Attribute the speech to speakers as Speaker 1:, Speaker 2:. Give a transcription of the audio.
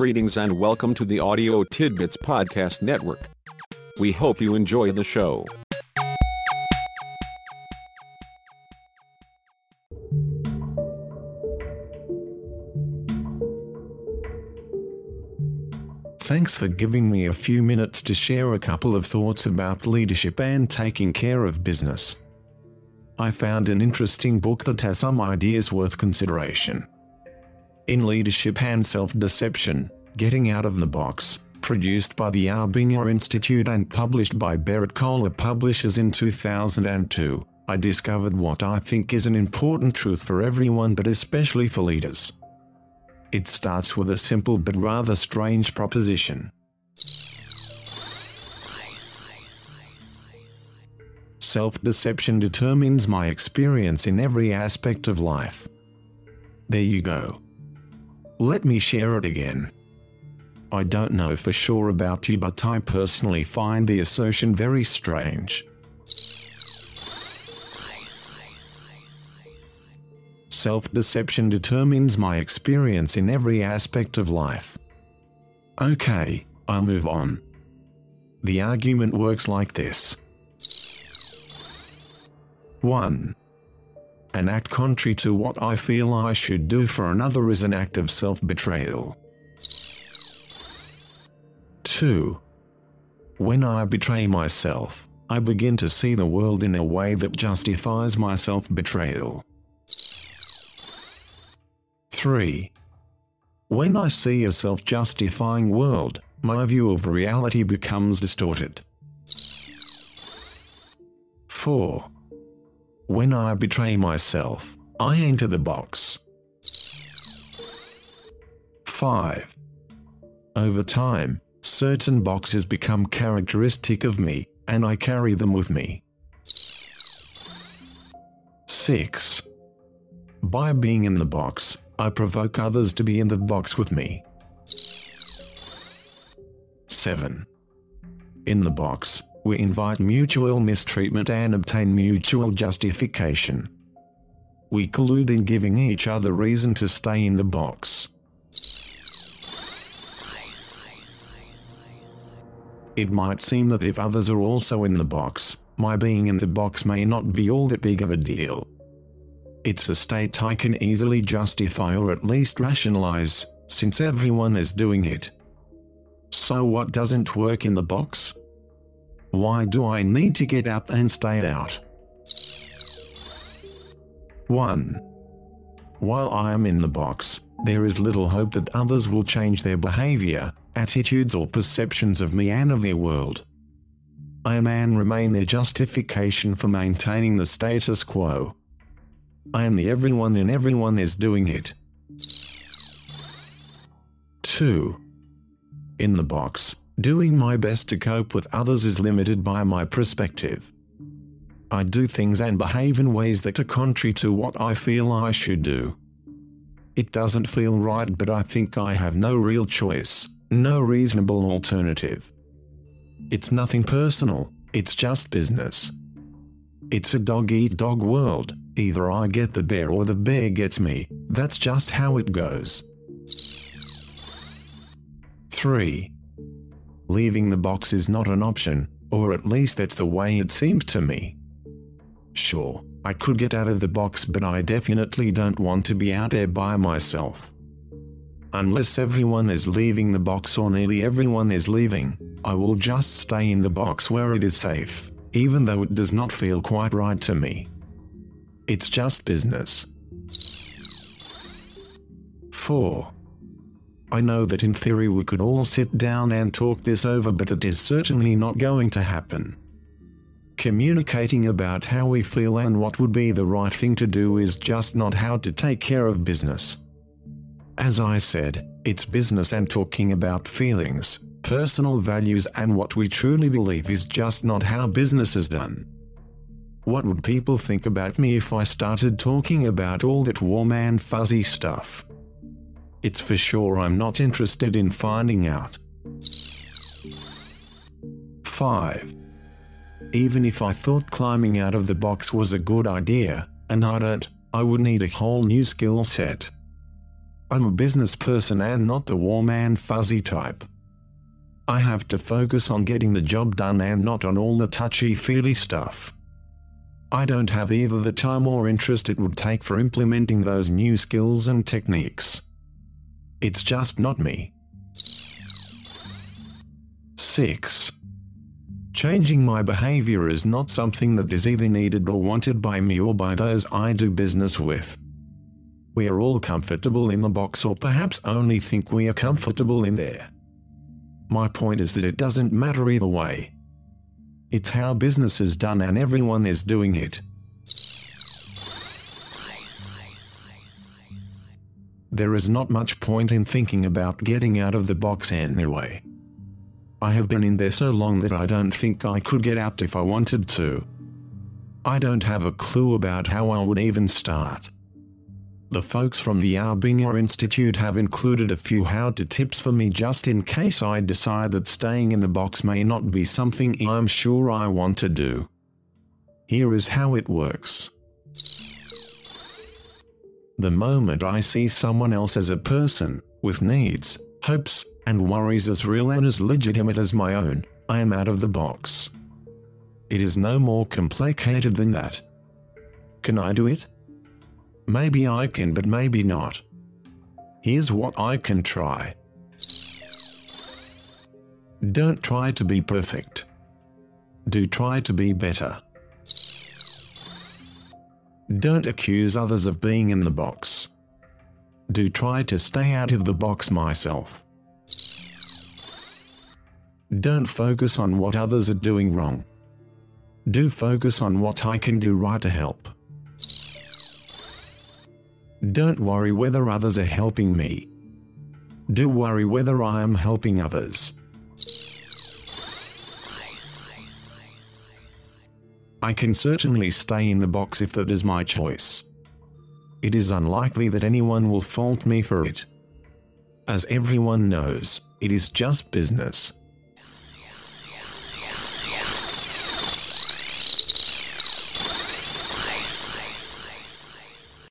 Speaker 1: Greetings and welcome to the Audio Tidbits Podcast Network. We hope you enjoy the show.
Speaker 2: Thanks for giving me a few minutes to share a couple of thoughts about leadership and taking care of business. I found an interesting book that has some ideas worth consideration. In Leadership and Self-Deception, Getting Out of the Box, produced by the Arbinger Institute and published by Berrett-Koehler Publishers in 2002, I discovered what I think is an important truth for everyone but especially for leaders. It starts with a simple but rather strange proposition. Self-deception determines my experience in every aspect of life. There you go. Let me share it again. I don't know for sure about you but I personally find the assertion very strange. Self-deception determines my experience in every aspect of life. Okay, I'll move on. The argument works like this. 1. An act contrary to what I feel I should do for another is an act of self-betrayal. 2. When I betray myself, I begin to see the world in a way that justifies my self-betrayal. 3. When I see a self-justifying world, my view of reality becomes distorted. 4. When I betray myself, I enter the box. 5. Over time, certain boxes become characteristic of me, and I carry them with me. 6. By being in the box, I provoke others to be in the box with me. 7. In the box, we invite mutual mistreatment and obtain mutual justification. We collude in giving each other reason to stay in the box. It might seem that if others are also in the box, my being in the box may not be all that big of a deal. It's a state I can easily justify or at least rationalize, since everyone is doing it. So what doesn't work in the box? Why do I need to get out and stay out? 1. While I am in the box, there is little hope that others will change their behavior, attitudes or perceptions of me and of their world. I am and remain their justification for maintaining the status quo. I am the everyone and everyone is doing it. 2. In the box, doing my best to cope with others is limited by my perspective. I do things and behave in ways that are contrary to what I feel I should do. It doesn't feel right but I think I have no real choice, no reasonable alternative. It's nothing personal, it's just business. It's a dog-eat-dog world, Either I get the bear or the bear gets me, that's just how it goes. 3. Leaving the box is not an option, or at least that's the way it seems to me. Sure, I could get out of the box but I definitely don't want to be out there by myself. Unless everyone is leaving the box or nearly everyone is leaving, I will just stay in the box where it is safe, even though it does not feel quite right to me. It's just business. 4. I know that in theory we could all sit down and talk this over but it is certainly not going to happen. Communicating about how we feel and what would be the right thing to do is just not how to take care of business. As I said, it's business and talking about feelings, personal values and what we truly believe is just not how business is done. What would people think about me if I started talking about all that warm and fuzzy stuff? It's for sure I'm not interested in finding out. 5. Even if I thought climbing out of the box was a good idea, and I don't, I would need a whole new skill set. I'm a business person and not the warm and fuzzy type. I have to focus on getting the job done and not on all the touchy-feely stuff. I don't have either the time or interest it would take for implementing those new skills and techniques. It's just not me. 6. Changing my behavior is not something that is either needed or wanted by me or by those I do business with. We are all comfortable in the box or perhaps only think we are comfortable in there. My point is that it doesn't matter either way. It's how business is done and everyone is doing it. There is not much point in thinking about getting out of the box anyway. I have been in there so long that I don't think I could get out if I wanted to. I don't have a clue about how I would even start. The folks from the Arbinger Institute have included a few how-to tips for me just in case I decide that staying in the box may not be something I'm sure I want to do. Here is how it works. The moment I see someone else as a person, with needs, hopes, and worries as real and as legitimate as my own, I am out of the box. It is no more complicated than that. Can I do it? Maybe I can, but maybe not. Here's what I can try. Don't try to be perfect. Do try to be better. Don't accuse others of being in the box. Do try to stay out of the box myself. Don't focus on what others are doing wrong. Do focus on what I can do right to help. Don't worry whether others are helping me. Do worry whether I am helping others. I can certainly stay in the box if that is my choice. It is unlikely that anyone will fault me for it. As everyone knows, it is just business.